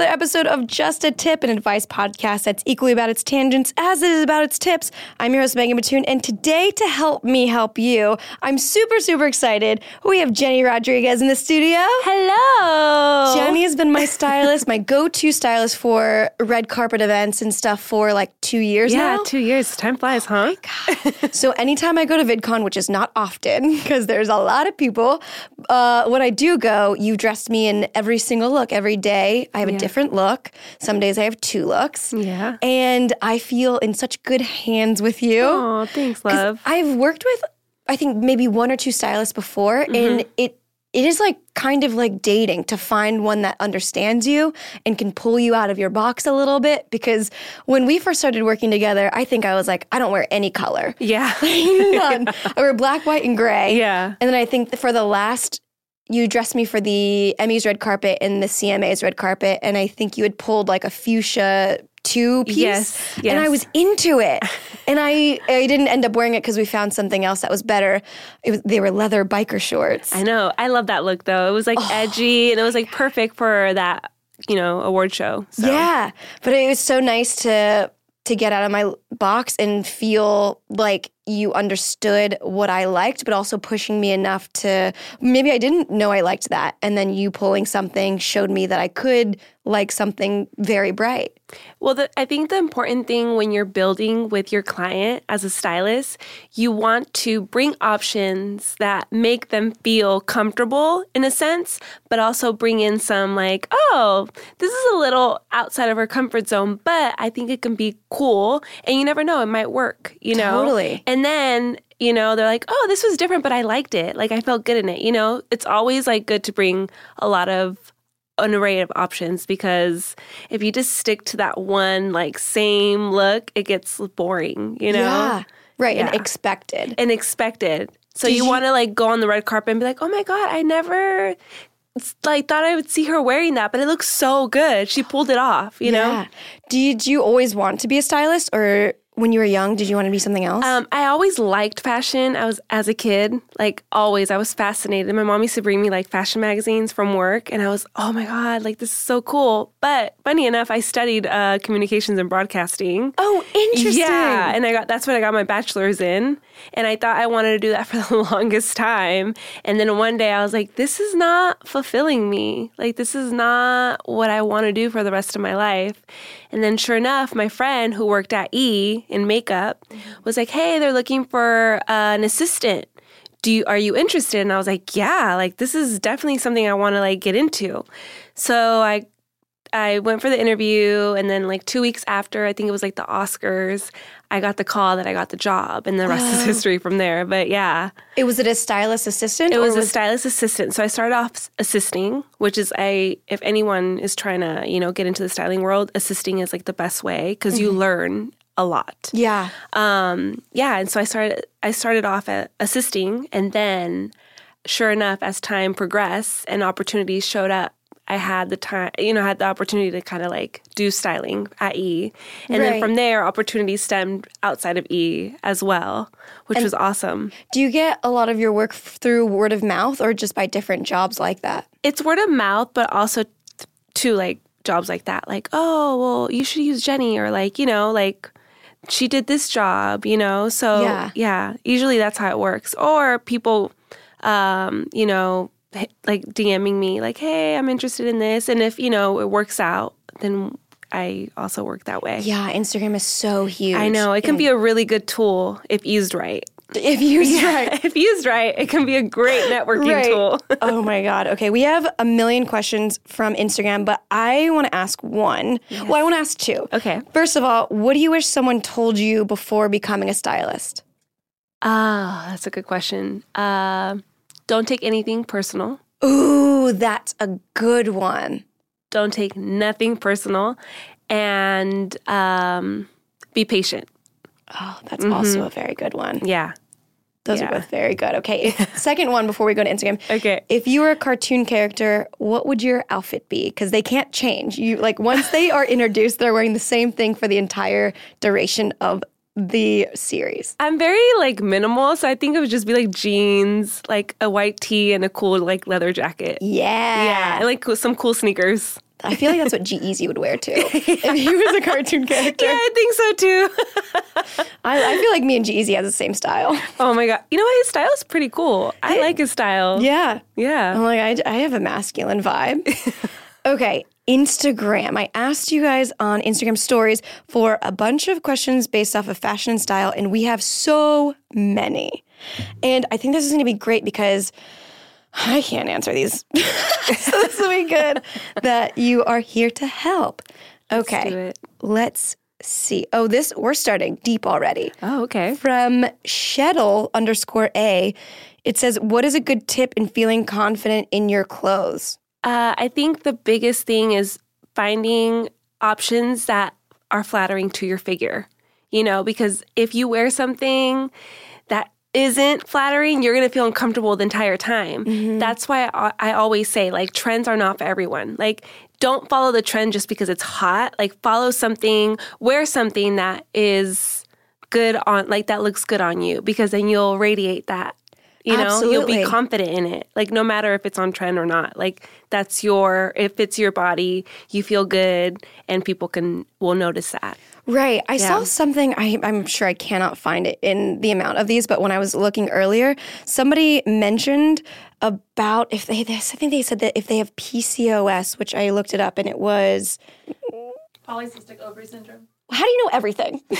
Another episode of Just a Tip, an advice podcast that's equally about its tangents as it is about its tips. I'm your host, Megan Batoon, and today, to help me help you, I'm super, super excited. We have Jenny Rodriguez in the studio. Hello. Jenny has been my stylist, my go to stylist for red carpet events and stuff for like two years Yeah, now. two years. Time flies, huh? so anytime I go to VidCon, which is not often because there's a lot of people, uh, when I do go, you dressed me in every single look every day. I have a Yeah. Different look. Some days I have two looks. Yeah. And I feel in such good hands with you. Oh, thanks, love. I've worked with, I think maybe one or two stylists before, Mm-hmm. and it it is like kind of like dating to find one that understands you and can pull you out of your box a little bit. Because when we first started working together, I think I was like, I don't wear any color. Yeah. None. I wear black, white, and gray. Yeah. And then I think for the last, you dressed me for the Emmys red carpet and the CMA's red carpet, and I think you had pulled like a fuchsia two piece. Yes, And I was into it. and I I didn't end up wearing it because we found something else that was better. It was they were leather biker shorts. I know. I love that look, though. It was like Oh. edgy and it was like perfect for that, you know, award show. So. Yeah, but it was so nice to to get out of my box and feel like you understood what I liked, but also pushing me enough to maybe I didn't know I liked that, and then you pulling something showed me that I could like something very bright. Well, the, I think the important thing when you're building with your client as a stylist, you want to bring options that make them feel comfortable in a sense, but also bring in some like, oh, this is a little outside of our comfort zone, but I think it can be cool. And you never know, it might work, you know? Totally. And then, you know, they're like, oh, this was different, but I liked it. Like, I felt good in it. You know, it's always like good to bring a lot of an array of options because if you just stick to that one like same look, it gets boring, you know? Yeah, right, and expected. And expected. So Did you, you- want to like go on the red carpet and be like, "Oh my god, I never like thought I would see her wearing that, but it looks so good. She pulled it off, you know?" Did you always want to be a stylist, or when you were young, did you want to be something else? Um, I always liked fashion. I was as a kid, like always, I was fascinated. My mom used to bring me like fashion magazines from work, and I was, oh my god, like this is so cool. But funny enough, I studied uh, communications and broadcasting. oh, interesting. Yeah, and I got that's what I got my bachelor's in, and I thought I wanted to do that for the longest time. And then one day I was like, this is not fulfilling me. Like this is not what I want to do for the rest of my life. And then sure enough, my friend who worked at E in makeup was like, hey, they're looking for uh, an assistant. Do you are you interested? And I was like, yeah, like this is definitely something I want to like get into. So I I went for the interview, and then like two weeks after, I think it was like the Oscars, I got the call that I got the job, and the rest is history from there. But yeah, It was it a stylist assistant? it or was a stylist assistant. So I started off assisting, which is a if anyone is trying to you know get into the styling world, assisting is like the best way because you learn a lot. Yeah. Um, yeah, and so I started I started off at assisting and then sure enough as time progressed and opportunities showed up, I had the time you know, I had the opportunity to kind of like do styling at E. And Right. then from there opportunities stemmed outside of E as well, which was awesome. Do you get a lot of your work through word of mouth or just by different jobs like that? It's word of mouth but also to like jobs like that. Like, oh, well, you should use Jenny, or like, you know, like she did this job, you know. So Yeah. yeah, usually that's how it works. Or people, um, you know, like DMing me, like, hey, I'm interested in this, and if you know it works out, then I also work that way. Yeah, Instagram is so huge. I know it can be a really good tool if used right. If used right. if used right, it can be a great networking Right. tool. oh my God. Okay, we have a million questions from Instagram, but I want to ask one. Well, I want to ask two. Okay. First of all, what do you wish someone told you before becoming a stylist? Ah, that's a good question. Uh, don't take anything personal. Ooh, that's a good one. Don't take nothing personal, and um, be patient. Oh, that's mm-hmm. also a very good one. Yeah. Those Yeah. are both very good. Okay, second one before we go to Instagram. Okay. If you were a cartoon character, what would your outfit be? Because they can't change. You like once they are introduced, they're wearing the same thing for the entire duration of the series. I'm very like minimal, so I think it would just be like jeans, like a white tee, and a cool like leather jacket. Yeah. Yeah, and like some cool sneakers. I feel like that's what G-Eazy would wear too. If he was a cartoon character. Yeah, I think so too. I, I feel like me and G-Eazy has the same style. oh my god, you know what? His style is pretty cool. I like his style. Yeah. Yeah. I'm like, I, I have a masculine vibe. okay, Instagram. I asked you guys on Instagram stories for a bunch of questions based off of fashion and style, and we have so many. And I think this is going to be great because I can't answer these. so this will be good that you are here to help. Okay, do it. let's see. Oh, this, we're starting deep already Oh, okay. from Shettle underscore A. It says, What is a good tip in feeling confident in your clothes? Uh, I think the biggest thing is finding options that are flattering to your figure. You know, because if you wear something isn't flattering, you're going to feel uncomfortable the entire time. Mm-hmm. That's why I, I always say, like, trends are not for everyone. Like, don't follow the trend just because it's hot. Like, follow something, wear something that is good on, like, that looks good on you, because then you'll radiate that. You know, you'll be confident in it. Like no matter if it's on trend or not. Like that's your if it's your body, you feel good and people can will notice that. Right. I saw something, I, I'm sure I cannot find it in the amount of these, but when I was looking earlier, somebody mentioned about if they, this, I think they said that if they have PCOS, which I looked it up and it was, Polycystic ovary syndrome. how do you know everything?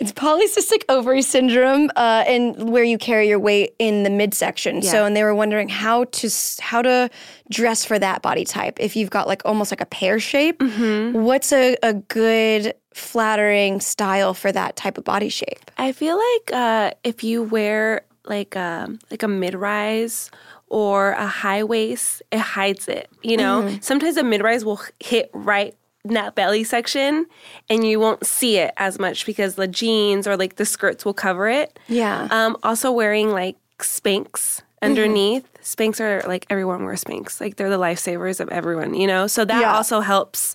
It's polycystic ovary syndrome, uh, and where you carry your weight in the midsection. So, and they were wondering how to how to dress for that body type. If you've got like almost like a pear shape, Mm-hmm. what's a, a good flattering style for that type of body shape? I feel like uh, if you wear like a like a mid rise or a high waist, it hides it. You know, sometimes a mid rise will hit right that belly section, and you won't see it as much because the jeans or like the skirts will cover it. Yeah. Um, also wearing like Spanx underneath. Spanx are like everyone wears Spanx. Like they're the lifesavers of everyone, you know. So that Yeah. also helps,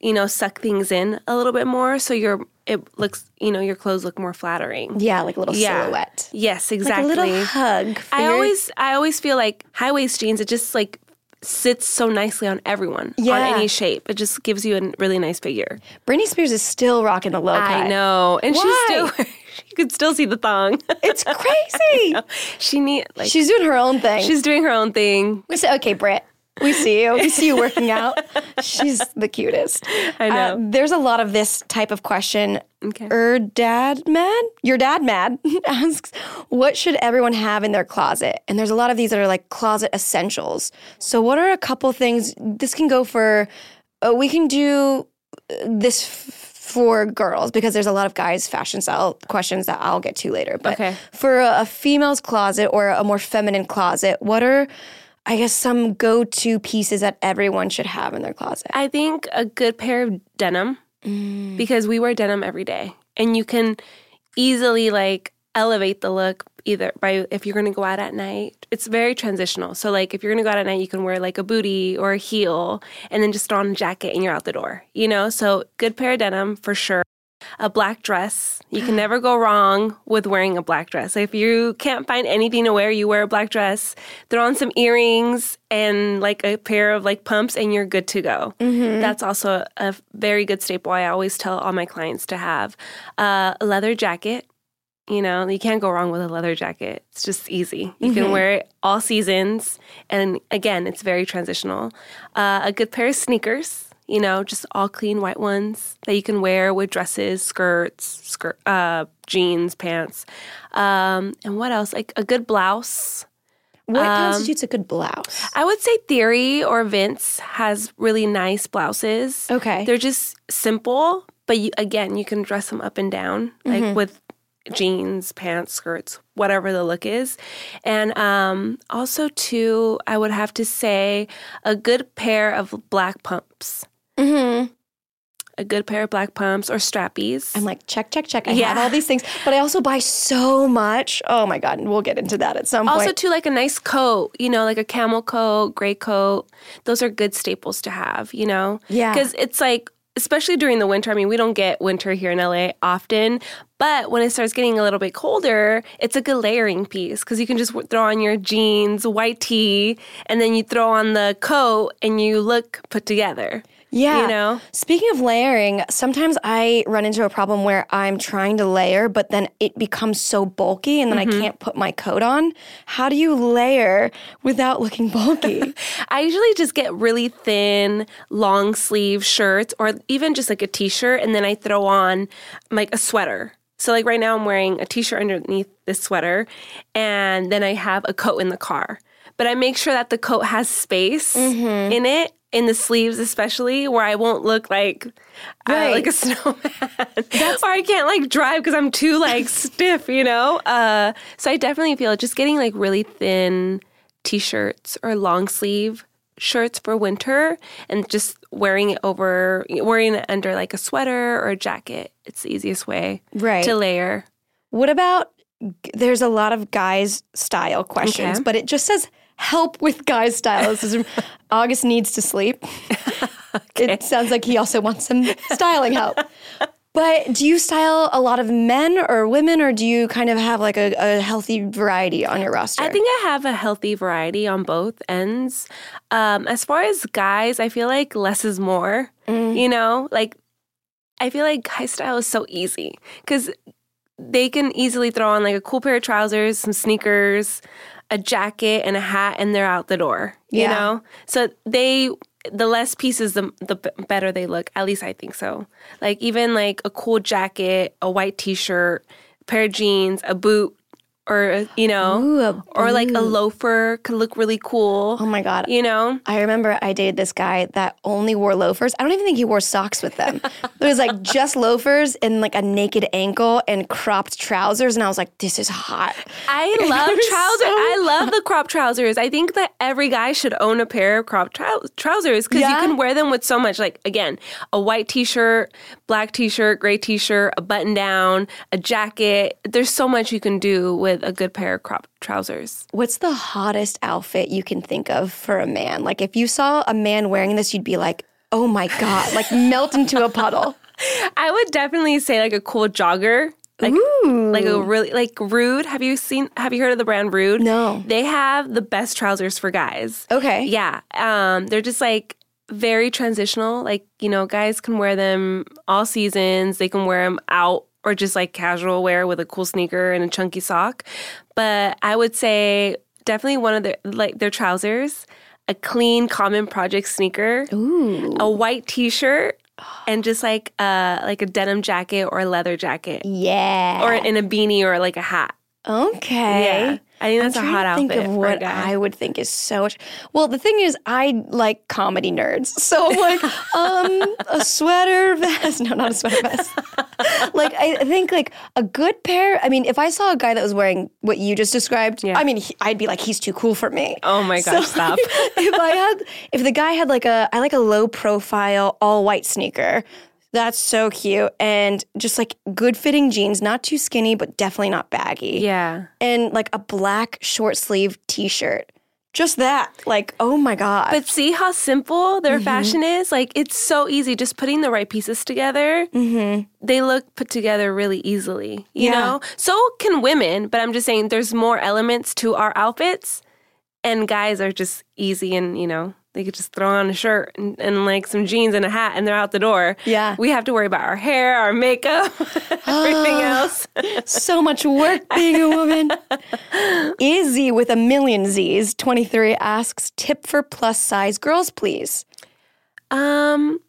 you know, suck things in a little bit more. So your it looks, you know, your clothes look more flattering. yeah, like a little Yeah. silhouette. Yes, Like exactly. a little hug. for I your- always I always feel like high waist jeans. It just like sits so nicely on everyone Yeah. on any shape. It just gives you a really nice figure. Britney Spears is still rocking the low cut. I know, and Why? she's still. you could still see the thong. It's crazy. she need like She's doing her own thing. she's doing her own thing. We say, okay, Britt, we see you. We see you working out. She's the cutest. I know. Uh, there's a lot of this type of question. Okay. Er dad mad? Your dad mad asks, what should everyone have in their closet? And there's a lot of these that are like closet essentials. So, what are a couple things? This can go for, uh, we can do uh, this f- for girls because there's a lot of guys' fashion style questions that I'll get to later. But Okay. for a, a female's closet or a more feminine closet, what are I guess some go-to pieces that everyone should have in their closet. I think a good pair of denim mm. because we wear denim every day and you can easily like elevate the look either by if you're going to go out at night. It's very transitional. So like if you're going to go out at night you can wear like a booty or a heel and then just throw on a jacket and you're out the door, you know? So good pair of denim for sure. A black dress. You can never go wrong with wearing a black dress. If you can't find anything to wear, you wear a black dress, throw on some earrings and like a pair of like pumps, and you're good to go. That's also a very good staple. I always tell all my clients to have uh, a leather jacket. You know, you can't go wrong with a leather jacket. It's just easy. You can wear it all seasons. And again, it's very transitional. Uh, a good pair of sneakers, you know, just all clean white ones that you can wear with dresses, skirts, skirt, uh, jeans, pants. Um, and what else? Like a good blouse. What constitutes a good blouse? I would say Theory or Vince has really nice blouses. Okay. They're just simple, but you, again, you can dress them up and down, like Mm-hmm. with jeans, pants, skirts, whatever the look is. And um, also, too, I would have to say a good pair of black pumps. Mm-hmm. A good pair of black pumps or strappies. I'm like, check, check, check. I Yeah. have all these things, but I also buy so much. Oh my God. And We'll get into that at some also, point. Also, too, like a nice coat, you know, like a camel coat, gray coat. Those are good staples to have, you know? Yeah. Because it's like, especially during the winter, I mean, we don't get winter here in LA often, but when it starts getting a little bit colder, it's a good layering piece because you can just w- throw on your jeans, white tee, and then you throw on the coat and you look put together. Yeah. You know? Speaking of layering, sometimes I run into a problem where I'm trying to layer, but then it becomes so bulky and then Mm-hmm. I can't put my coat on. How do you layer without looking bulky? I usually just get really thin, long sleeve shirts or even just like a t shirt, and then I throw on like a sweater. So, like right now, I'm wearing a t shirt underneath this sweater, and then I have a coat in the car. But I make sure that the coat has space in it, in the sleeves especially, where I won't look like uh, like a snowman, or I can't like drive because I'm too like stiff, you know. Uh, so I definitely feel just getting like really thin t-shirts or long sleeve shirts for winter and just wearing it over wearing it under like a sweater or a jacket it's the easiest way Right. to layer what about there's a lot of guys' style questions, Okay. but it just says help with. This is August needs to sleep. It sounds like he also wants some styling help. But do you style a lot of men or women, or do you kind of have like a, a healthy variety on your roster? I think I have a healthy variety on both ends. Um, as far as guys, I feel like less is more. You know, like I feel like guy style is so easy because they can easily throw on like a cool pair of trousers, some sneakers, a jacket, and a hat, and they're out the door. You Yeah. know, so they the less pieces, the the better they look. At least I think so. Like even like a cool jacket, a white t-shirt, pair of jeans, a boot, or you know, Ooh, or like a loafer could look really cool. oh my God. You know, I remember I dated this guy that only wore loafers. I don't even think he wore socks with them. it was like just loafers and like a naked ankle and cropped trousers. And I was like, this is hot. I love trousers. so- I love the crop trousers. I think that every guy should own a pair of crop trou- trousers because Yeah? you can wear them with so much. Like again, a white t-shirt, black t-shirt, gray t-shirt, a button down, a jacket. There's so much you can do with a good pair of crop trousers. What's the hottest outfit you can think of for a man? Like if you saw a man wearing this, you'd be like, oh my God, like melt into a puddle. I would definitely say like a cool jogger. Like, Ooh. like a really like Rhude. Have you seen? Have you heard of the brand Rhude? No. They have the best trousers for guys. Okay. Yeah. Um, they're just like very transitional. Like, you know, guys can wear them all seasons. They can wear them out or just like casual wear with a cool sneaker and a chunky sock. But I would say definitely one of their like their trousers, a clean common project sneaker, Ooh. a white t-shirt, and just like uh like a denim jacket or a leather jacket. Yeah. Or in a beanie or like a hat. Okay. Yeah. I think that's I'm a hot to think outfit of what. I would think is so much. Well, the thing is, I like comedy nerds, so like, um, a sweater vest. No, not a sweater vest. like I think like a good pair. I mean, if I saw a guy that was wearing what you just described, Yeah. I mean, he, I'd be like, he's too cool for me. Oh my So, gosh, stop. if I had, if the guy had like a, I like a low profile, all white sneaker. That's so cute. And just like good fitting jeans, not too skinny, but definitely not baggy yeah. and like a black short sleeve t shirt. just that. Like, oh my God. But see how simple their mm-hmm. fashion is? Like, it's so easy. Just putting the right pieces together, mm-hmm. they look put together really easily, you Yeah. know? So can women, but I'm just saying there's more elements to our outfits, and guys are just easy and, you know, they could just throw on a shirt and, and like some jeans and a hat and they're out the door. Yeah. We have to worry about our hair, our makeup, everything else. so much work being a woman. Izzy with a million Z's, 23, asks tip for plus size girls, please. Um,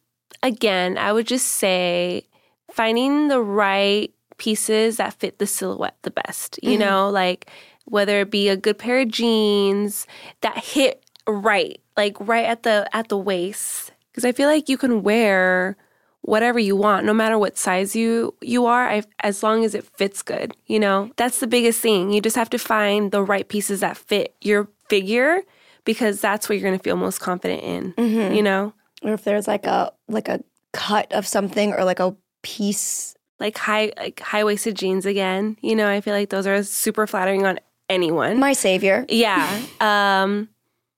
again, I would just say finding the right pieces that fit the silhouette the best. You know, like whether it be a good pair of jeans that hit right, like right at the at the waist. Because I feel like you can wear whatever you want, no matter what size you you are, I, as long as it fits good. You know, that's the biggest thing. You just have to find the right pieces that fit your figure. Because that's what you're gonna feel most confident in. You know, Or if there's like a like a cut of something or like a piece. like high like high waisted jeans again. You know, I feel like those are super flattering on anyone. My savior. yeah. Um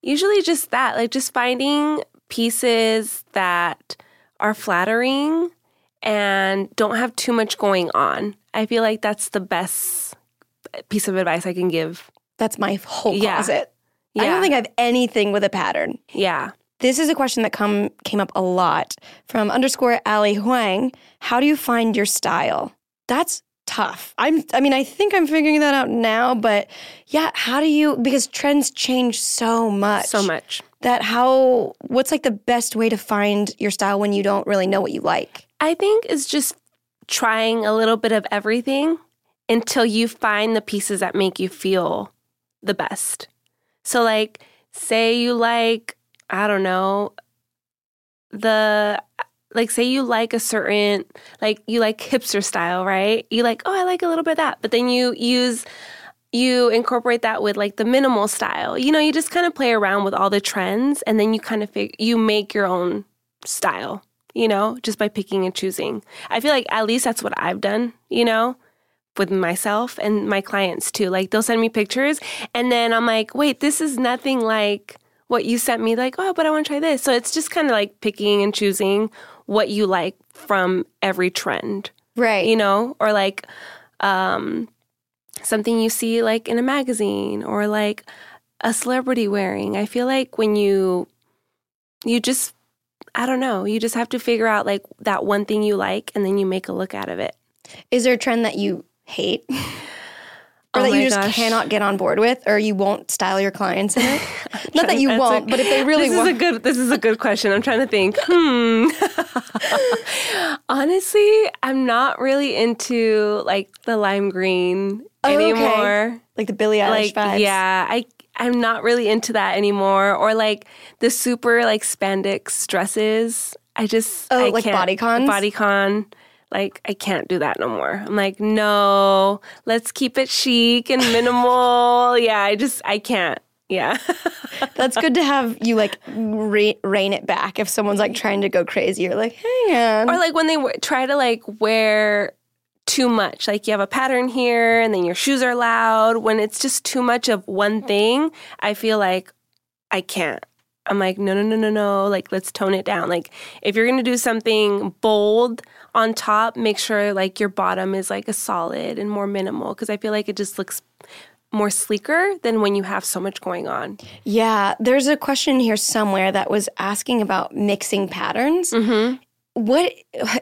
usually just that, like just finding pieces that are flattering and don't have too much going on. I feel like that's the best piece of advice I can give. That's my whole Yeah. closet. I don't think I have anything with a pattern. Yeah. This is a question that come came up a lot from underscore Ali Huang. How do you find your style? That's tough. I'm I mean, I think I'm figuring that out now, but yeah, how do you because trends change so much. So much. That how what's like the best way to find your style when you don't really know what you like? I think it's just trying a little bit of everything until you find the pieces that make you feel the best. So, like, say you like, I don't know, the, like, say you like a certain, like, you like hipster style, right? You like, oh, I like a little bit of that. But then you use, you incorporate that with like the minimal style. You know, you just kind of play around with all the trends and then you kind of you make your own style, you know, just by picking and choosing. I feel like at least that's what I've done, you know, with myself and my clients too. Like they'll send me pictures and then I'm like, wait, this is nothing like what you sent me. Like, oh, but I want to try this. So it's just kind of like picking and choosing what you like from every trend Right. you know, or like um, something you see like in a magazine or like a celebrity wearing. I feel like when you you just I don't know, you just have to figure out like that one thing you like and then you make a look out of it. Is there a trend that you hate? or Oh that you just gosh. cannot get on board with, or you won't style your clients in it? Not that you won't, a- but if they really this want. is a good this is a good question. I'm trying to think. Hmm. Honestly, I'm not really into like the lime green Oh, okay. anymore. like the Billie Eilish like vibes. yeah i i'm not really into that anymore or like the super like spandex dresses i just Oh, I like bodycons? bodycon like i can't do that no more. I'm like no let's keep it chic and minimal. Yeah i just i can't. Yeah. That's good to have you like re- rein it back if someone's like trying to go crazy. You're like, hang on. or like when they w- try to like wear too much. Like you have a pattern here and then your shoes are loud. When it's just too much of one thing i feel like i can't. I'm like no no no no no. Like let's tone it down. Like if you're gonna do something bold on top make sure like your bottom is like a solid and more minimal because i feel like it just looks more sleeker than when you have so much going on yeah, there's a question here somewhere that was asking about mixing patterns. mm-hmm. What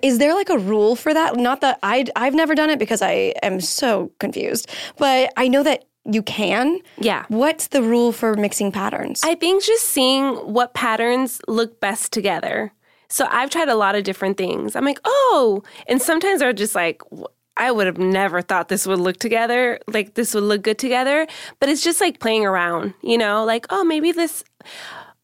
is there like a rule for that? Not that I I've never done it because I am so confused, but I know that you can. yeah What's the rule for mixing patterns? I think just seeing what patterns look best together. So I've tried a lot of different things. I'm like, oh, and sometimes they're just like, I would have never thought this would look together, like this would look good together. But it's just like playing around, you know, like, oh, maybe this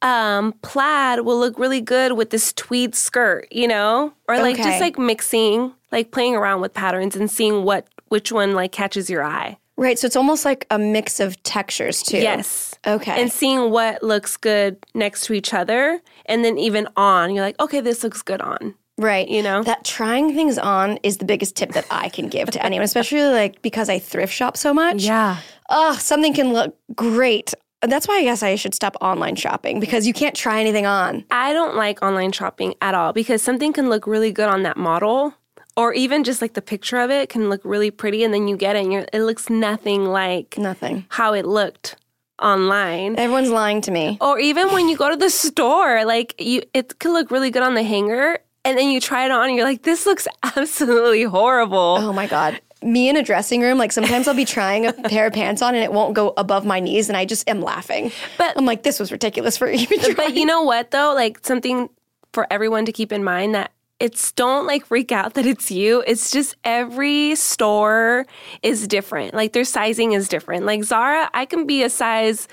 um, plaid will look really good with this tweed skirt, you know, or like Okay. just like mixing, like playing around with patterns and seeing what which one like catches your eye. Right, so it's almost like a mix of textures too. Yes. Okay. and seeing what looks good next to each other and then even on you're like okay this looks good on Right. You know? That trying things on is the biggest tip that I can give to anyone, especially like because I thrift shop so much. yeah Oh, something can look great that's why I guess I should stop online shopping because you can't try anything on. I don't like online shopping at all because something can look really good on that model or even just like the picture of it can look really pretty and then you get it and you're, it looks nothing like Nothing. how it looked online. Everyone's lying to me. Or even when you go to the store, like you it could look really good on the hanger and then you try it on and you're like this looks absolutely horrible. Oh my god. Me in a dressing room, like sometimes I'll be trying a pair of pants on and it won't go above my knees, and I just am laughing. But- I'm like, this was ridiculous for even trying. But you know what though? Like something for everyone to keep in mind that it's don't like freak out that it's you. It's just every store is different. Like their sizing is different. Like Zara, I can be a size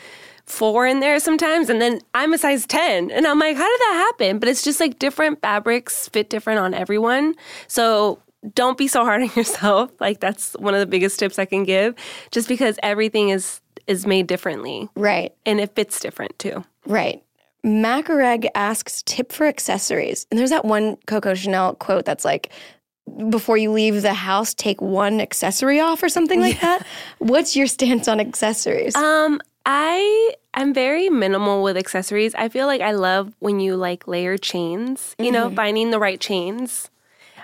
four in there sometimes, and then I'm a size 10. And I'm like, how did that happen? But it's just like different fabrics fit different on everyone. So don't be so hard on yourself. Like that's one of the biggest tips I can give. Just because everything is is made differently right, and it fits different too. right. Macareg asks tip for accessories. And there's that one Coco Chanel quote that's like, before you leave the house, take one accessory off or something like that. What's your stance on accessories? Um, I I'm very minimal with accessories. I feel like I love when you like layer chains, you know, finding the right chains.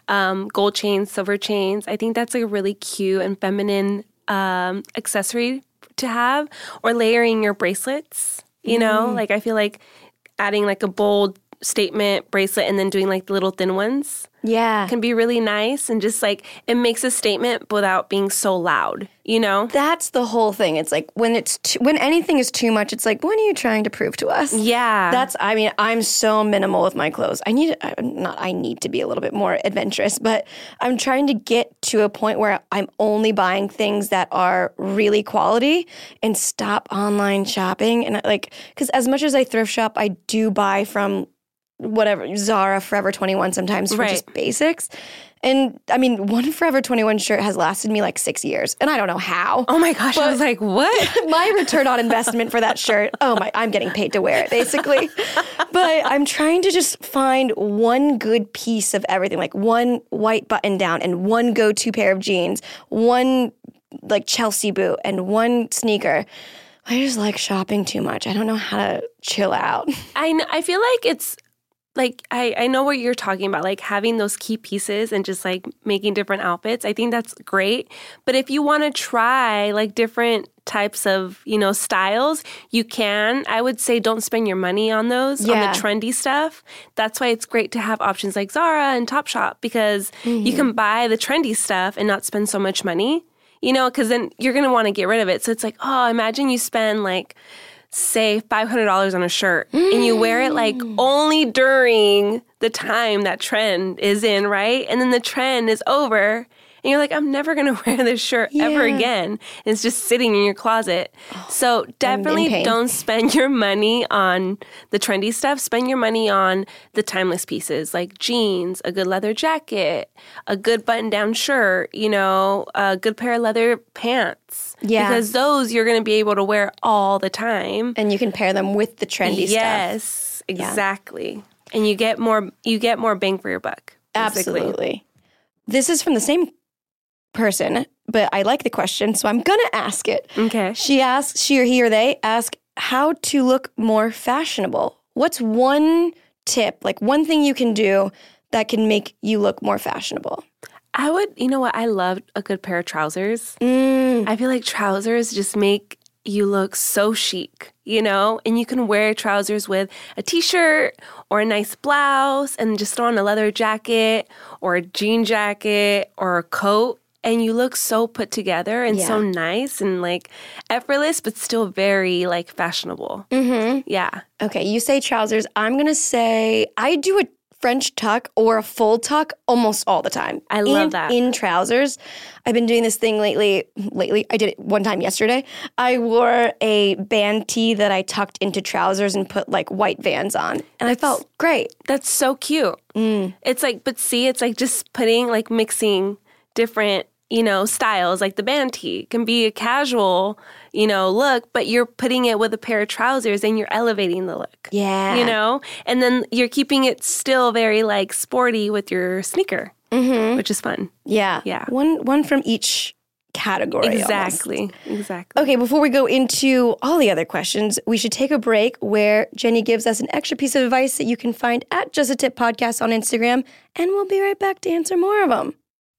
Um, gold chains, silver chains. I think that's like a really cute and feminine um, accessory to have, or layering your bracelets. You know, like I feel like adding like a bold statement bracelet and then doing like the little thin ones yeah. can be really nice and just like it makes a statement without being so loud. You know? That's the whole thing. It's like when it's too, when anything is too much, it's like, what are you trying to prove to us? Yeah. That's. I mean, I'm so minimal with my clothes. I need I'm not. I need to be a little bit more adventurous, but I'm trying to get to a point where I'm only buying things that are really quality and stop online shopping. And like, because as much as I thrift shop, I do buy from whatever Zara, Forever 21 sometimes for Right. just basics. And I mean, one Forever 21 shirt has lasted me like six years, and I don't know how. Oh my gosh, I was like, what? my return on investment for that shirt. Oh my, I'm getting paid to wear it basically. but I'm trying to just find one good piece of everything, like one white button down and one go to pair of jeans, one like Chelsea boot and one sneaker. I just like shopping too much. I don't know how to chill out. I I feel like it's like I, I know what you're talking about, like having those key pieces and just like making different outfits. I think that's great. But if you want to try like different types of, you know, styles, you can. I would say don't spend your money on those, on the trendy stuff. That's why it's great to have options like Zara and Topshop because you mm-hmm. can buy the trendy stuff and not spend so much money. You know, because then you're gonna want to get rid of it. So it's like, oh, imagine you spend like say $500 on a shirt and you wear it like mm. only during the time that trend is in, right? And then the trend is over and you're like, I'm never going to wear this shirt ever again. And it's just sitting in your closet. so definitely don't spend your money on the trendy stuff. Spend your money on the timeless pieces like jeans, a good leather jacket, a good button down shirt, you know, a good pair of leather pants. Yeah. Because those you're going to be able to wear all the time. And you can pair them with the trendy stuff. yes, exactly. And you get more you get more bang for your buck. basically. Absolutely. This is from the same person, but I like the question, so I'm gonna ask it. Okay. She asks, she or he or they ask how to look more fashionable. What's one tip, like one thing you can do that can make you look more fashionable? I would, you know what? I love a good pair of trousers. Mm, I feel like trousers just make you look so chic, you know? And you can wear trousers with a t shirt or a nice blouse and just throw on a leather jacket or a jean jacket or a coat. And you look so put together and so nice and like effortless, but still very like fashionable. Mm-hmm. Yeah. okay, you say trousers. I'm gonna say I do a French tuck or a full tuck almost all the time. I love And that. In trousers. I've been doing this thing lately. Lately, I did it one time yesterday. I wore a band tee that I tucked into trousers and put like white vans on. And I felt great. That's so cute. It's like, but see, it's like just putting, like mixing different, you know, styles. Like the band tee can be a casual, you know, look, but you're putting it with a pair of trousers and you're elevating the look. Yeah. You know, and then you're keeping it still very like sporty with your sneaker, mm-hmm. which is fun. Yeah. Yeah. One one from each category. almost. Exactly. Exactly. Okay, before we go into all the other questions, we should take a break where Jenny gives us an extra piece of advice that you can find at Just a Tip Podcast on Instagram, and we'll be right back to answer more of them.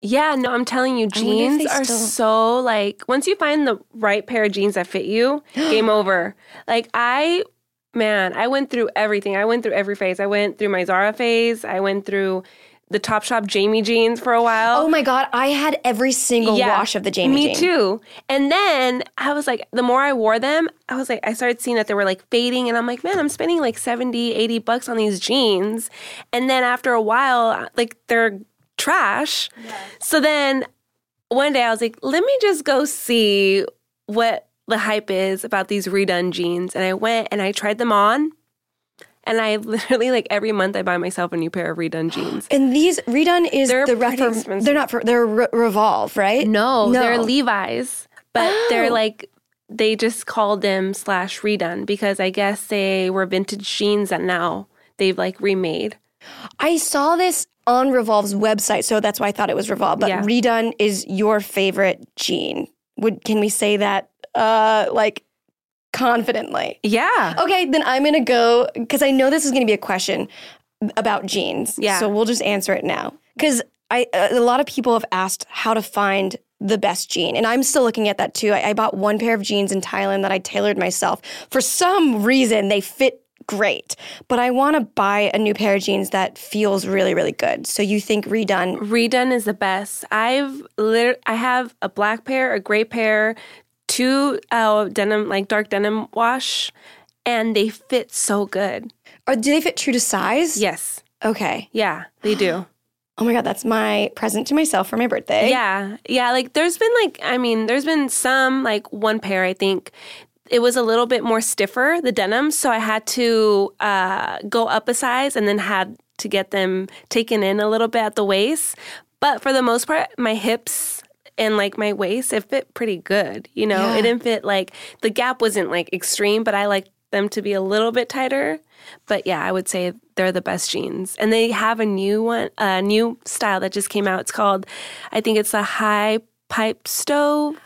Yeah, no, I'm telling you, I wonder if jeans are still- so like once you find the right pair of jeans that fit you, game over. Like I, man, I went through everything. I went through every phase. I went through my Zara phase. I went through the Topshop Jamie jeans for a while. Oh my God, I had every single Yeah, wash of the Jamie jeans. Me Jean. too. And then I was like, the more I wore them, I was like, I started seeing that they were like fading. And I'm like, man, I'm spending like 70, 80 bucks on these jeans. And then after a while, like they're trash. So then one day I was like, let me just go see what the hype is about these redone jeans. And I went and I tried them on. And I literally like every month I buy myself a new pair of redone jeans. And these redone is They're the reform. They're not for. They're re- revolve, right? No, No. they're Levi's, but Oh. they're like they just called them slash redone because I guess they were vintage jeans that now they've like remade. I saw this on Revolve's website, so that's why I thought it was Revolve. But Yeah. redone is your favorite jean. Would can we say that? Uh, like confidently. Yeah. Okay, then I'm gonna go because I know this is gonna be a question about jeans. Yeah. So we'll just answer it now because I uh, a lot of people have asked how to find the best jean, and I'm still looking at that too. I, I bought one pair of jeans in Thailand that I tailored myself. For some reason, they fit great, but I want to buy a new pair of jeans that feels really, really good. So you think redone? Redone is the best. I've lit- I have a black pair, a gray pair, two uh, denim like dark denim wash, and they fit so good. Or do they fit true to size? Yes. Okay. Yeah, they do. Oh my god, that's my present to myself for my birthday. Yeah. Yeah. Like there's been like, I mean, there's been some, like one pair, I think it was a little bit more stiffer, the denim. So I had to uh, go up a size and then had to get them taken in a little bit at the waist. But for the most part, my hips and like my waist, it fit pretty good. You know, Yeah. it didn't fit like the gap wasn't like extreme, but I like them to be a little bit tighter. But yeah, I would say they're the best jeans. And they have a new one, a new style that just came out. It's called, I think it's the high pipe stove.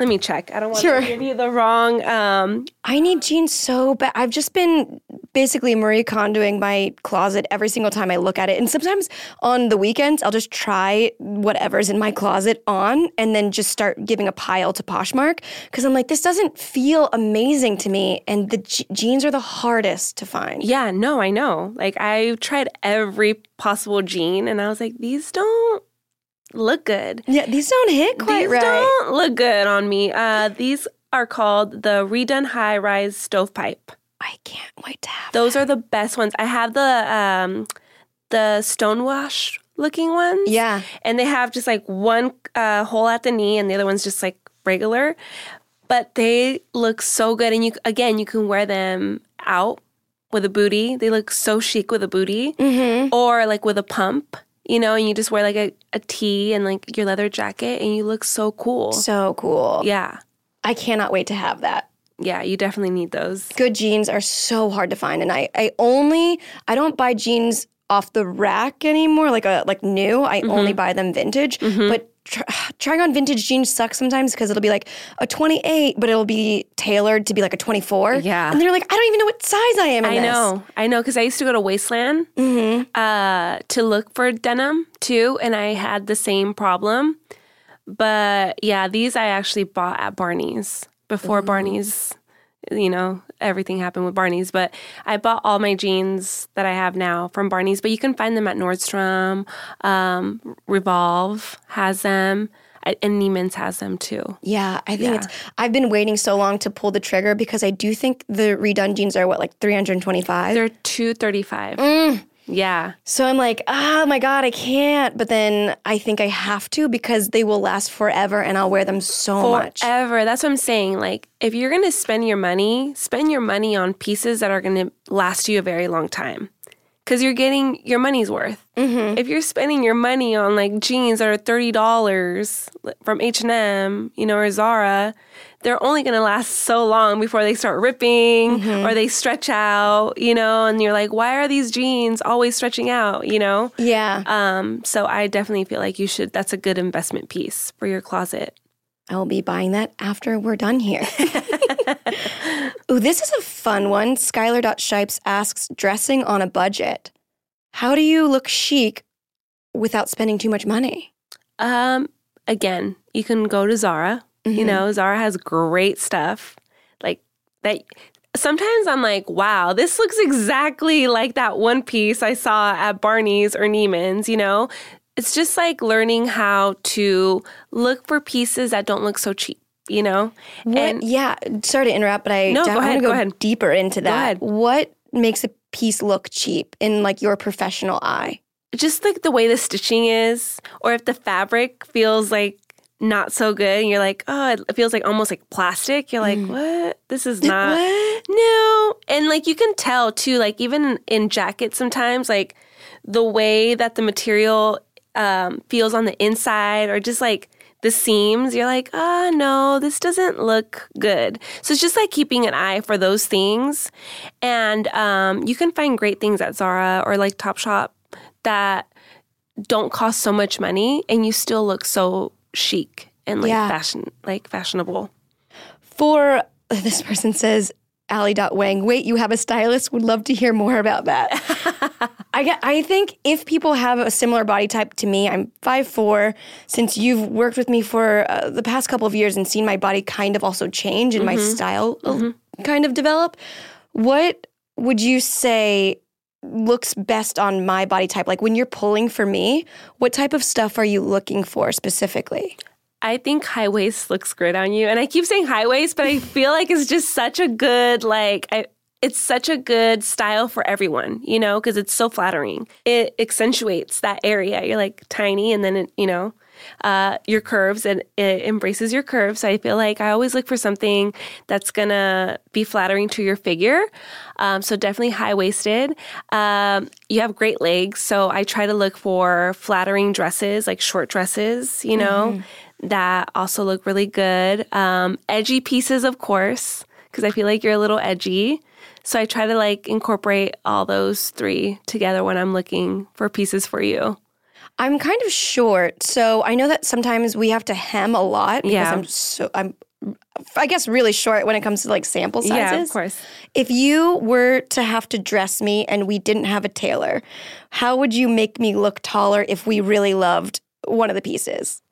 Let me check. I don't want Sure. to give you the wrong. Um, I need jeans so bad. I've just been basically Marie Kondoing my closet every single time I look at it. And sometimes on the weekends, I'll just try whatever's in my closet on and then just start giving a pile to Poshmark because I'm like, this doesn't feel amazing to me. And the je- jeans are the hardest to find. yeah, no, I know. Like I tried every possible jean, and I was like, these don't look good. Yeah, these don't hit quite right. these right. don't look good on me. Uh, these are called the Redone High Rise Stovepipe. I can't wait to have Those are the best ones. I have the um, the stonewash looking ones. Yeah. and they have just like one uh, hole at the knee, and the other one's just like regular. But they look so good, and you again you can wear them out with a booty. They look so chic with a booty, Mm-hmm. or like with a pump. You know, and you just wear like a, a tee and like your leather jacket and you look so cool. So cool. yeah. I cannot wait to have that. Yeah, you definitely need those. Good jeans are so hard to find, and I I only I don't buy jeans off the rack anymore, like a like new. I Mm-hmm. only buy them vintage, but. Tr- trying on vintage jeans sucks sometimes because it'll be like a 28, but it'll be tailored to be like a 24. Yeah. And they're like, I don't even know what size I am in I this. know, I know, because I used to go to Wasteland uh, to look for denim too, and I had the same problem. But yeah, these I actually bought at Barney's before Barney's. You know, everything happened with Barney's, but I bought all my jeans that I have now from Barney's. But you can find them at Nordstrom. Um, Revolve has them, and Neiman's has them too. Yeah, I think Yeah. it's. I've been waiting so long to pull the trigger because I do think the redone jeans are what like 325. They're two thirty five. Yeah. so I'm like, oh my god, I can't. But then I think I have to because they will last forever and I'll wear them so much. Forever. That's what I'm saying. Like, if you're going to spend your money, spend your money on pieces that are going to last you a very long time. Because you're getting your money's worth. Mm-hmm. If you're spending your money on like jeans that are thirty dollars from H and M, you know, or Zara, they're only going to last so long before they start ripping Mm-hmm. or they stretch out. You know, and you're like, why are these jeans always stretching out? You know. Yeah, Um, so I definitely feel like you should. That's a good investment piece for your closet. I will be buying that after we're done here. Ooh, this is a fun one. Skylar.shipes asks, dressing on a budget. How do you look chic without spending too much money? Um, again, you can go to Zara. You mm-hmm. know, Zara has great stuff. Like that sometimes I'm like, wow, this looks exactly like that one piece I saw at Barney's or Neiman's, you know? It's just like learning how to look for pieces that don't look so cheap, you know? What? And yeah, sorry to interrupt, but I No, go want ahead, to go, go deeper into that. What makes a piece look cheap in like your professional eye? just like the way the stitching is, or if the fabric feels like not so good and you're like, oh, it feels like almost like plastic. You're like, what? This is not. What? No. And like you can tell too, like even in, in jackets sometimes, like the way that the material um, feels on the inside or just like the seams, you're like, oh no, this doesn't look good. So it's just like keeping an eye for those things. And um, you can find great things at Zara or like Topshop that don't cost so much money and you still look so chic and like Yeah. fashion like fashionable. For this person says, Ali.wang, wait, you have a stylist? Would love to hear more about that. I, get, I think if people have a similar body type to me, I'm 5'4. Since you've worked with me for uh, the past couple of years and seen my body kind of also change and my style uh, kind of develop, what would you say looks best on my body type? Like when you're pulling for me, what type of stuff are you looking for specifically? I think high waist looks great on you. And I keep saying high waist, but I feel like it's just such a good, like, I, it's such a good style for everyone, you know, because it's so flattering. It accentuates that area. You're like tiny, and then, it, you know, uh, your curves and it embraces your curves. So I feel like I always look for something that's gonna be flattering to your figure. Um, so definitely high waisted. Um, you have great legs, so I try to look for flattering dresses, like short dresses, you know, that also look really good. Um, edgy pieces, of course, because I feel like you're a little edgy. So I try to like incorporate all those three together when I'm looking for pieces for you. I'm kind of short, so I know that sometimes we have to hem a lot because Yeah. I'm so I'm I guess really short when it comes to like sample sizes. Yeah, of course. If you were to have to dress me and we didn't have a tailor, how would you make me look taller if we really loved one of the pieces?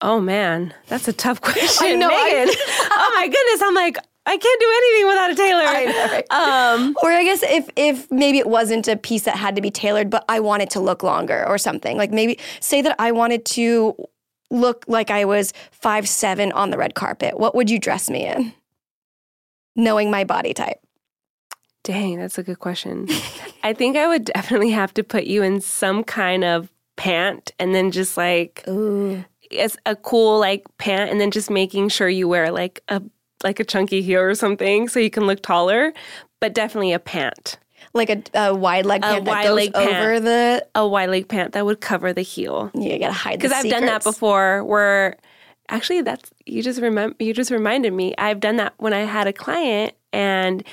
Oh man, that's a tough question. I know, I- oh my goodness, I'm like, I can't do anything without a tailor. I know, right? Um, Or I guess if if maybe it wasn't a piece that had to be tailored, but I wanted to look longer or something. Like maybe say that I wanted to look like I was five seven on the red carpet. What would you dress me in? Knowing my body type. dang, that's a good question. I think I would definitely have to put you in some kind of pant and then just like Ooh. it's a cool like pant and then just making sure you wear like a like a chunky heel or something so you can look taller, but definitely a pant. Like a, a wide leg A pant that wide goes leg pant. over the. A wide leg pant that would cover the heel. You gotta hide Because I've done that before. Where actually, that's you just remember. You just reminded me. I've done that when I had a client and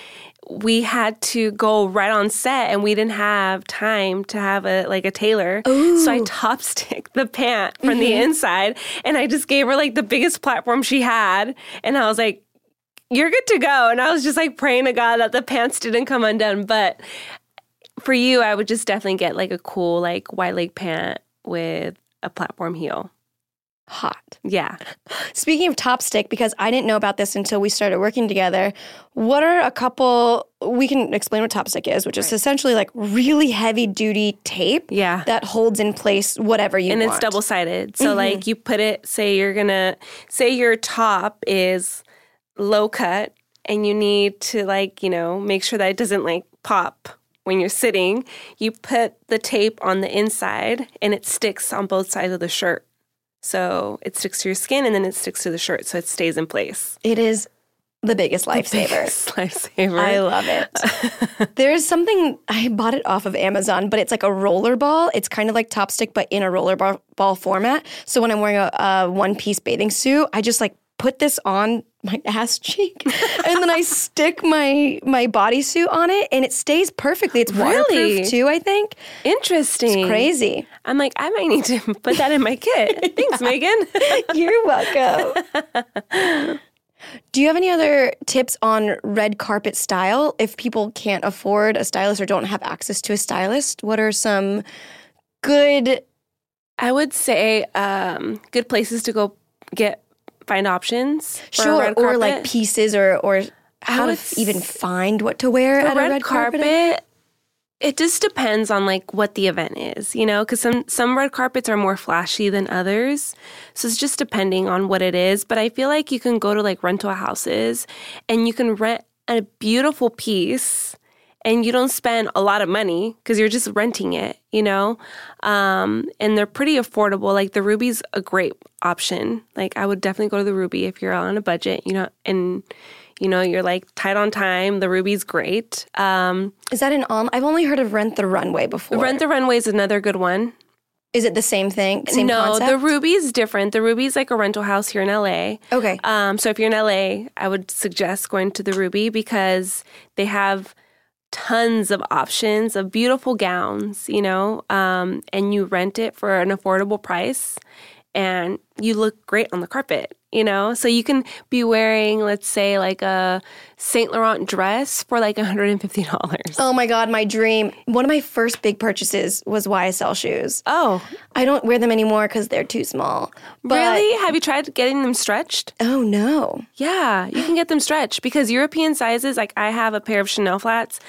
we had to go right on set and we didn't have time to have a like a tailor. So I top stick the pant from the Mm-hmm. inside and I just gave her like the biggest platform she had and I was like you're good to go and I was just like praying to God that the pants didn't come undone but for you I would just definitely get like a cool like wide leg pant with a platform heel. Hot. Yeah. Speaking of top stick, because I didn't know about this until we started working together, what are a couple, we can explain what top stick is, which is essentially like really heavy duty tape Yeah. that holds in place whatever you and want. it's double sided. So mm-hmm. like you put it, say you're gonna say your top is low cut, and you need to like you know make sure that it doesn't like pop when you're sitting. You put the tape on the inside, and it sticks on both sides of the shirt. So it sticks to your skin, and then it sticks to the shirt, so it stays in place. It is the biggest lifesaver. Biggest lifesaver. I love it. There's something I bought it off of Amazon, but it's like a roller ball. It's kind of like top stick, but in a roller ball, ball format. So when I'm wearing a, a one piece bathing suit, I just like put this on my ass cheek, and then I stick my my bodysuit on it, and it stays perfectly. It's waterproof Really? too. I think Interesting. crazy. I'm like, I might need to put that in my kit. Thanks, Megan. You're welcome. Do you have any other tips on red carpet style? If people can't afford a stylist or don't have access to a stylist, what are some good? I would say um, good places to go get find options. Sure, red or like pieces, or or how to f- even find what to wear at a red carpet. It just depends on like what the event is, you know, because some some red carpets are more flashy than others. So it's just depending on what it is. But I feel like you can go to like rental houses and you can rent a beautiful piece and you don't spend a lot of money because you're just renting it, you know? Um, and they're pretty affordable. Like the Ruby's a great option. Like I would definitely go to the Ruby if you're on a budget, you know, and you know, you're like tight on time. The Ruby's great. Um, Is that an on? I've only heard of Rent the Runway before. Rent the Runway is another good one. Is it the same thing? Same no, concept? the Ruby's different. The Ruby's like a rental house here in LA. Okay. Um, so if you're in LA, I would suggest going to the Ruby because they have tons of options of beautiful gowns, you know, um, and you rent it for an affordable price and you look great on the carpet, you know? So you can be wearing, let's say, like a Saint Laurent dress for like $150. Oh my God, my dream. One of my first big purchases was YSL shoes. Oh, I don't wear them anymore because they're too small. Really? Have you tried getting them stretched? Oh no. Yeah, you can get them stretched because European sizes, like I have a pair of Chanel flats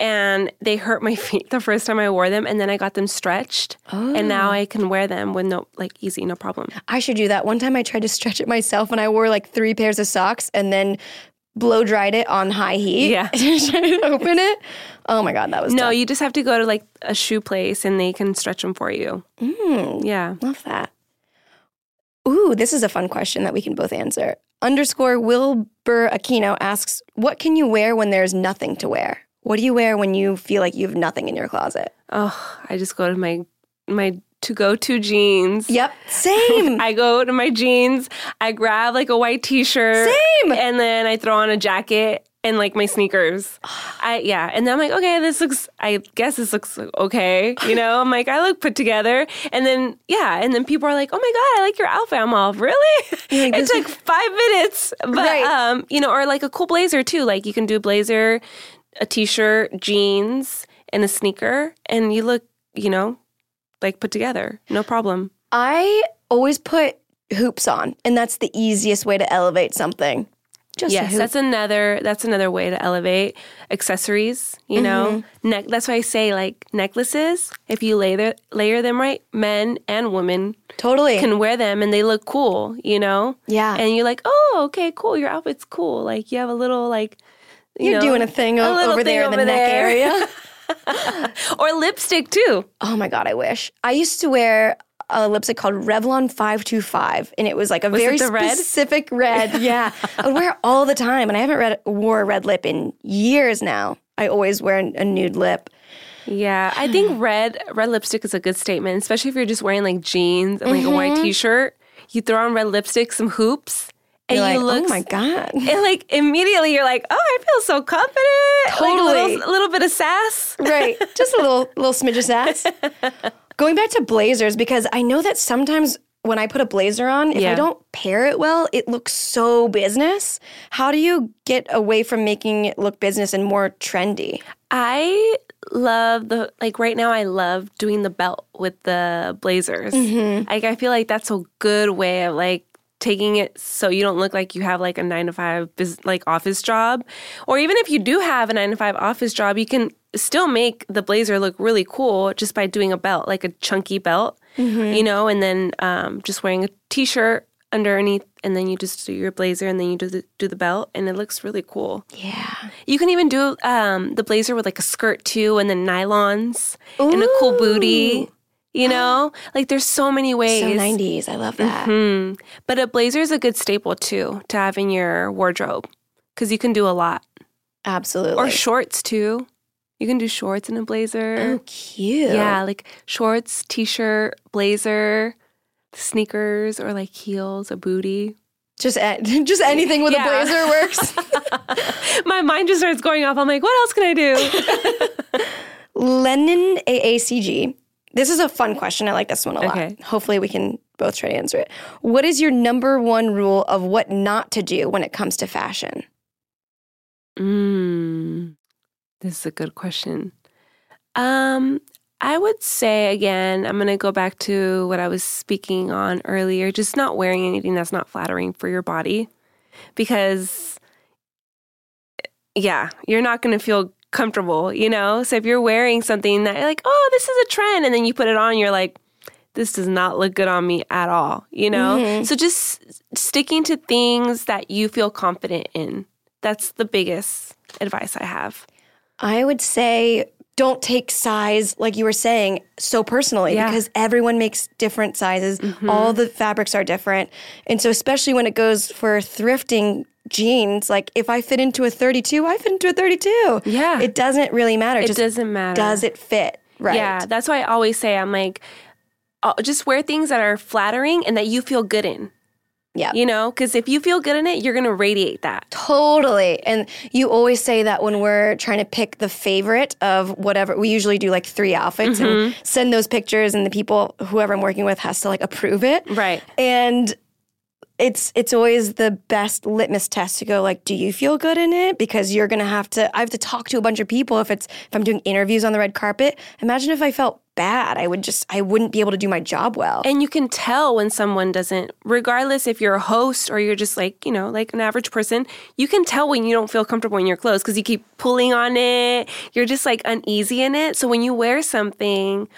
and they hurt my feet the first time I wore them and then I got them stretched and oh. now I can wear them with no, like easy, no problem. I should do that. One time I tried to stretch it myself and I wore like three pairs of socks and then blow dried it on high heat. Yeah. Open it. Oh my God, that was No, tough. you just have to go to like a shoe place and they can stretch them for you. Mm, yeah. Love that. Ooh, this is a fun question that we can both answer. Underscore Wilbur Aquino asks, What can you wear when there's nothing to wear? What do you wear when you feel like you have nothing in your closet? Oh, I just go to my, my to go to jeans. Yep, same. I go to my jeans, I grab like a white t-shirt. Same. And then I throw on a jacket and like my sneakers. I yeah. And then I'm like, okay, this looks I guess this looks okay. You know, I'm like, I look put together. And then yeah, and then people are like, Oh my god, I like your outfit. I'm all, really? Like, it took five minutes. But Right. um, you know, or like a cool blazer too. Like you can do blazer, a t-shirt, jeans, and a sneaker, and you look, you know, like put together. No problem. I always put hoops on, and that's the easiest way to elevate something. Just a yes, that's another that's another way to elevate accessories. You know, Mm-hmm. neck. That's why I say like necklaces. If you layer layer them right, men and women totally. can wear them and they look cool. You know, Yeah. And you're like, oh, okay, cool. Your outfit's cool. Like you have a little like. You You're know, doing a thing o- little over thing there in the over neck there. area. or lipstick too. Oh my god, I wish. I used to wear a lipstick called Revlon 525 and it was like a Was very the red? specific red. yeah. I would wear it all the time and I haven't read, wore a red lip in years now. I always wear a nude lip. Yeah, I think red red lipstick is a good statement, especially if you're just wearing like jeans and like a white mm-hmm. t-shirt. You throw on red lipstick, some hoops, and You're you like, oh look oh my god. and like immediately you're like, oh, I feel so confident. Like a Totally. little, a little bit of sass. right. Just a little little smidge of sass. Going back to blazers, because I know that sometimes when I put a blazer on, if I don't pair it well, it looks so business. How do you get away from making it look business and more trendy? I love the like right now I love doing the belt with the blazers. Mm-hmm. Like I feel like that's a good way of like taking it so you don't look like you have like a 9 to 5 bus- like office job or even if you do have a 9 to 5 office job you can still make the blazer look really cool just by doing a belt like a chunky belt you know and then um, just wearing a t-shirt underneath and then you just do your blazer and then you do the, do the belt and it looks really cool Yeah. you can even do um, the blazer with like a skirt too, and then nylons and a cool booty. You know, like there's so many ways. So 90s. I love that. Hmm. But a blazer is a good staple too to have in your wardrobe because you can do a lot. Absolutely. Or shorts too. You can do shorts in a blazer. Oh, cute. Yeah, like shorts, t-shirt, blazer, sneakers, or like heels, a booty. Just just anything with Yeah. a blazer works. My mind just starts going off. I'm like, what else can I do? Lennon AACG. This is a fun question. I like this one a lot. Okay. Hopefully, we can both try to answer it. What is your number one rule of what not to do when it comes to fashion? Mm, this is a good question. Um, I would say again, I'm going to go back to what I was speaking on earlier, just not wearing anything that's not flattering for your body because yeah, you're not going to feel comfortable, you know? So if you're wearing something that you're like, "Oh, this is a trend," and then you put it on, you're like, this does not look good on me at all, you know? Mm-hmm. So just sticking to things that you feel confident in. That's the biggest advice I have. I would say don't take size, like you were saying, so personally Yeah. because everyone makes different sizes. All the fabrics are different. And so, especially when it goes for thrifting jeans, like if I fit into a 32, I fit into a 32. Yeah. It doesn't really matter. It Just doesn't matter. does it fit? Right. Yeah, that's why I always say I'm like, uh, just wear things that are flattering and that you feel good in. Yeah. You know, because if you feel good in it, you're gonna radiate that. Totally. And you always say that when we're trying to pick the favorite of whatever, we usually do like three outfits and mm-hmm. send those pictures, and the people, whoever I'm working with, has to like approve it. Right. And it's it's always the best litmus test to go like do you feel good in it because you're gonna have to i have to talk to a bunch of people if it's if i'm doing interviews on the red carpet imagine if i felt bad i would just i wouldn't be able to do my job well And you can tell when someone doesn't, regardless if you're a host or you're just like, you know, like an average person, you can tell when you don't feel comfortable in your clothes because you keep pulling on it. You're just like uneasy in it. So when you wear something,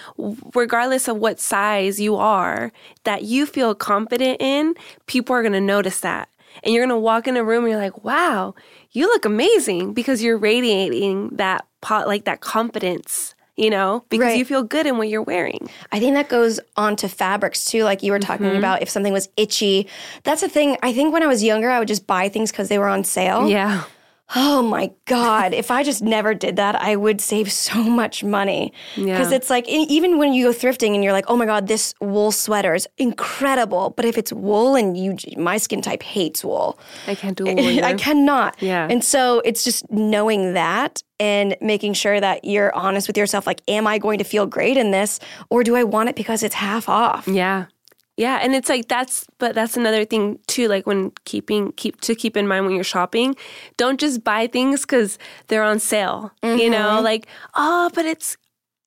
regardless of what size you are, that you feel confident in, people are going to notice that. And you're going to walk in a room and you're like, wow, you look amazing because you're radiating that, pot like that confidence. You know, because Right. you feel good in what you're wearing. I think that goes on to fabrics too. Like you were talking mm-hmm. about if something was itchy. That's a thing. I think when I was younger, I would just buy things because they were on sale. Yeah. Oh my God. if I just never did that, I would save so much money. Because Yeah. it's like, even when you go thrifting and you're like, oh my God, this wool sweater is incredible. But if it's wool and you, my skin type hates wool, I can't do it. I cannot. Yeah. And so it's just knowing that and making sure that you're honest with yourself. Like, am I going to feel great in this or do I want it because it's half off? Yeah. Yeah, and it's like that's but that's another thing too like when keeping keep to keep in mind when you're shopping, don't just buy things cuz they're on sale. You know, mm-hmm. like, "Oh, but it's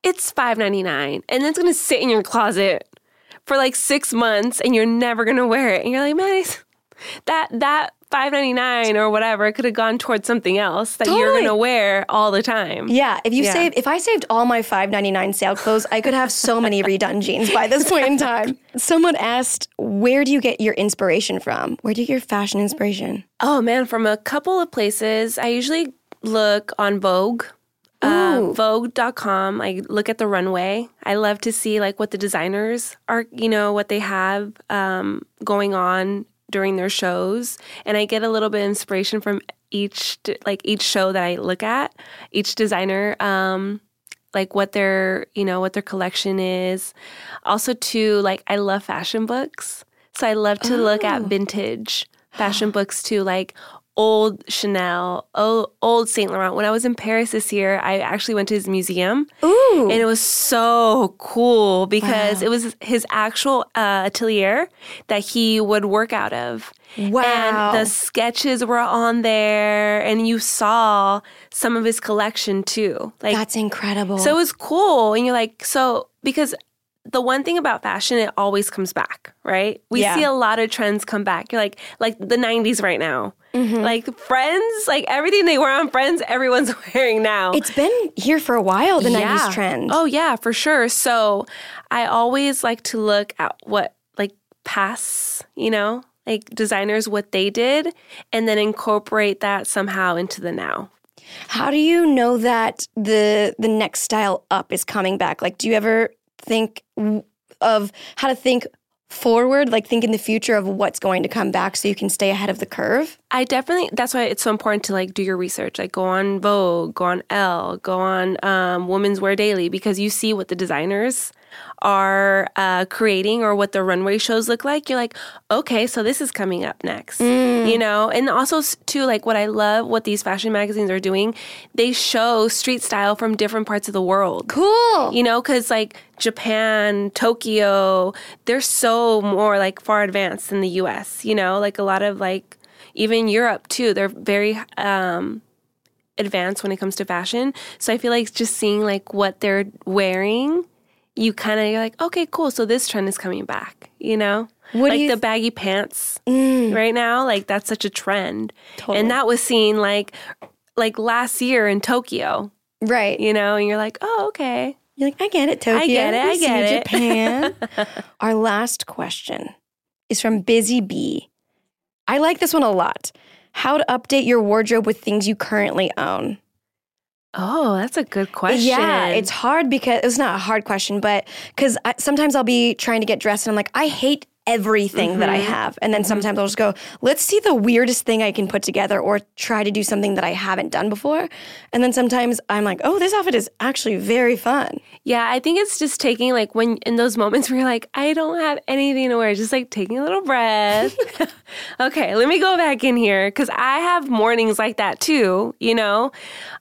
it's 5.99 and it's going to sit in your closet for like 6 months and you're never going to wear it." And you're like, "Man, that that that 5.99 or whatever It could have gone towards something else that you're going to wear all the time." Yeah, if you Yeah. save, if I saved all my five ninety nine sale clothes, I could have so many redone jeans by this point in time. Someone asked, "Where do you get your inspiration from? Where do you get your fashion inspiration?" Oh man, from a couple of places. I usually look on Vogue. Uh. Vogue.com. I look at the runway. I love to see like what the designers are, you know, what they have um, going on during their shows, and I get a little bit of inspiration from each like each show that I look at, each designer um like what their, you know, what their collection is. Also too like I love fashion books. So I love to look at vintage fashion books too, like old Chanel, old, Saint Laurent. When I was in Paris this year, I actually went to his museum. Ooh. And it was so cool because it was his actual uh, atelier that he would work out of. Wow. And the sketches were on there, and you saw some of his collection too. Like That's incredible. so it was cool. And you're like, so because the one thing about fashion, it always comes back, right? We Yeah. see a lot of trends come back. You're like, like the 90s right now. Mm-hmm. Like Friends, like everything they wear on Friends, everyone's wearing now. it's been here for a while, the 90s trend. Oh yeah, for sure. So I always like to look at what like past, you know, like designers what they did and then incorporate that somehow into the now. How do you know that the the next style up is coming back? Like, do you ever think w- of how to think forward, like think in the future of what's going to come back, so you can stay ahead of the curve? I definitely that's why it's so important to like do your research. Like go on Vogue, go on Elle, go on um, Women's Wear Daily because you see what the designers are uh, creating or what the runway shows look like. You're like, okay, so this is coming up next, you know. And also too, like what I love, what these fashion magazines are doing, they show street style from different parts of the world. Cool. You know, because like Japan, Tokyo, they're so more like far advanced than the US, you know, like a lot of like even Europe too, they're very um, advanced when it comes to fashion. So I feel like just seeing like what they're wearing, you kind of, you're like, okay, cool. So this trend is coming back, you know? What like the th- baggy pants right now, like that's such a trend. Totally. And that was seen like like last year in Tokyo, Right. you know, and you're like, oh, okay. You're like, I get it, Tokyo. I get it, I get it." Japan. Our last question is from Busy Bee. I like this one a lot. How to update your wardrobe with things you currently own. Oh, that's a good question. Yeah, it's hard because it's not a hard question, but because sometimes I'll be trying to get dressed and I'm like, I hate everything that I Mm-hmm. have. And then sometimes I'll just go, let's see the weirdest thing I can put together or try to do something that I haven't done before. And then sometimes I'm like, oh, this outfit is actually very fun. Yeah, I think it's just taking like when in those moments where you're like, I don't have anything to wear, just like taking a little breath. okay, let me go back in here because I have mornings like that too, you know?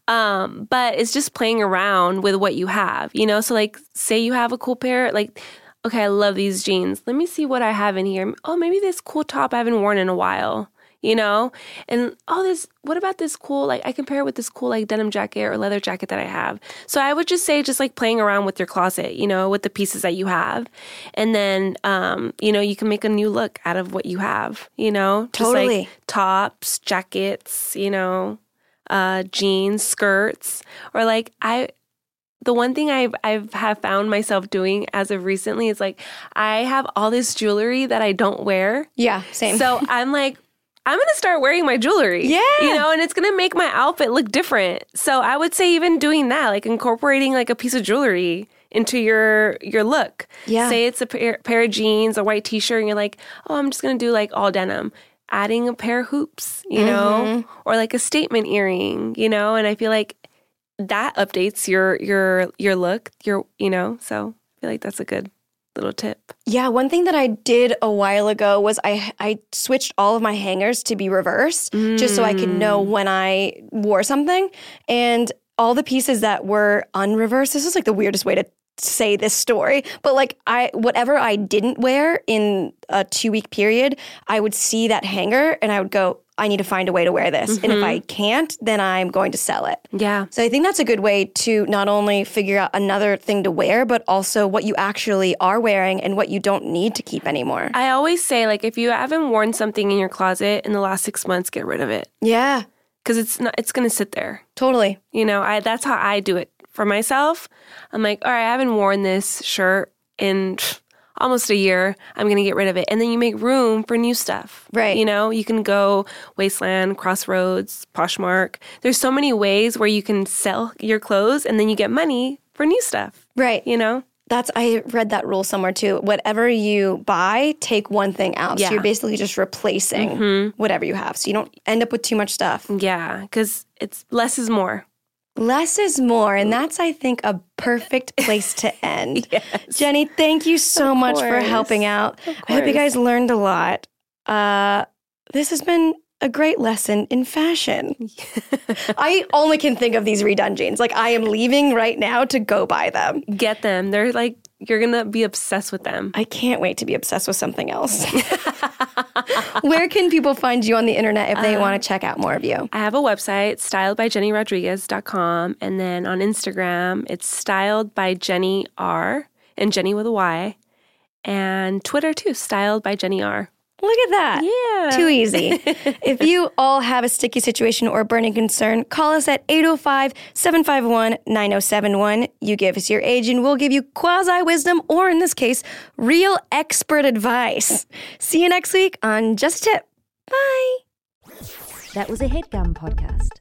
Um, but it's just playing around with what you have, you know? So, like, say you have a cool pair, like, okay, I love these jeans. Let me see what I have in here. Oh, maybe this cool top I haven't worn in a while. You know, and oh, this. What about this cool? Like, I compare it with this cool like denim jacket or leather jacket that I have. So I would just say, just like playing around with your closet, you know, with the pieces that you have, and then, um, you know, you can make a new look out of what you have. You know, just Totally. like tops, jackets, you know, uh, jeans, skirts, or like I the one thing I've I've have found myself doing as of recently is like I have all this jewelry that I don't wear. Yeah, same. So I'm like, I'm gonna start wearing my jewelry. Yeah. You know, and it's gonna make my outfit look different. So I would say even doing that, like incorporating like a piece of jewelry into your your look. Yeah. Say it's a pair, pair of jeans, a white t-shirt, and you're like, oh, I'm just gonna do like all denim. Adding a pair of hoops, you know, mm-hmm. or like a statement earring, you know, and I feel like that updates your your your look, your you know. So I feel like that's a good little tip. Yeah, one thing that I did a while ago was I I switched all of my hangers to be reversed just so I could know mm. when I wore something and all the pieces that were unreversed. This is like the weirdest way to say this story, but like I whatever I didn't wear in a 2 week period, I would see that hanger and I would go I need to find a way to wear this. And if mm-hmm. I can't, then I'm going to sell it. Yeah. So I think that's a good way to not only figure out another thing to wear, but also what you actually are wearing and what you don't need to keep anymore. I always say like if you haven't worn something in your closet in the last 6 months, get rid of it yeah, cuz it's not it's going to sit there. totally. You know, I that's how I do it for myself. I'm like, "All right, I haven't worn this shirt in almost a year. I'm going to get rid of it." And then you make room for new stuff. Right. You know, you can go Wasteland, Crossroads, Poshmark. There's so many ways where you can sell your clothes and then you get money for new stuff. Right. You know? That's I read that rule somewhere too. Whatever you buy, take one thing out. Yeah. So you're basically just replacing mm-hmm. whatever you have. So you don't end up with too much stuff. Yeah, because it's less is more. Less is more, and that's I think a perfect place to end. Jenny, thank you so much for helping out. I hope you guys learned a lot. Uh, this has been a great lesson in fashion. I only can think of these redone jeans. Like I am leaving right now to go buy them. Get them. They're like you're gonna be obsessed with them. I can't wait to be obsessed with something else. Where can people find you on the internet if they um, want to check out more of you? I have a website, styledbyjennyrodriguez.com, and then on Instagram, it's styled by Jenny R and Jenny with a Y, and Twitter too, styled by Jenny R. Look at that. Yeah. Too easy. if you all have a sticky situation or a burning concern, call us at 805 751 9071. You give us your age and we'll give you quasi wisdom, or in this case, real expert advice. See you next week on Just a Tip. Bye. That was a headgum podcast.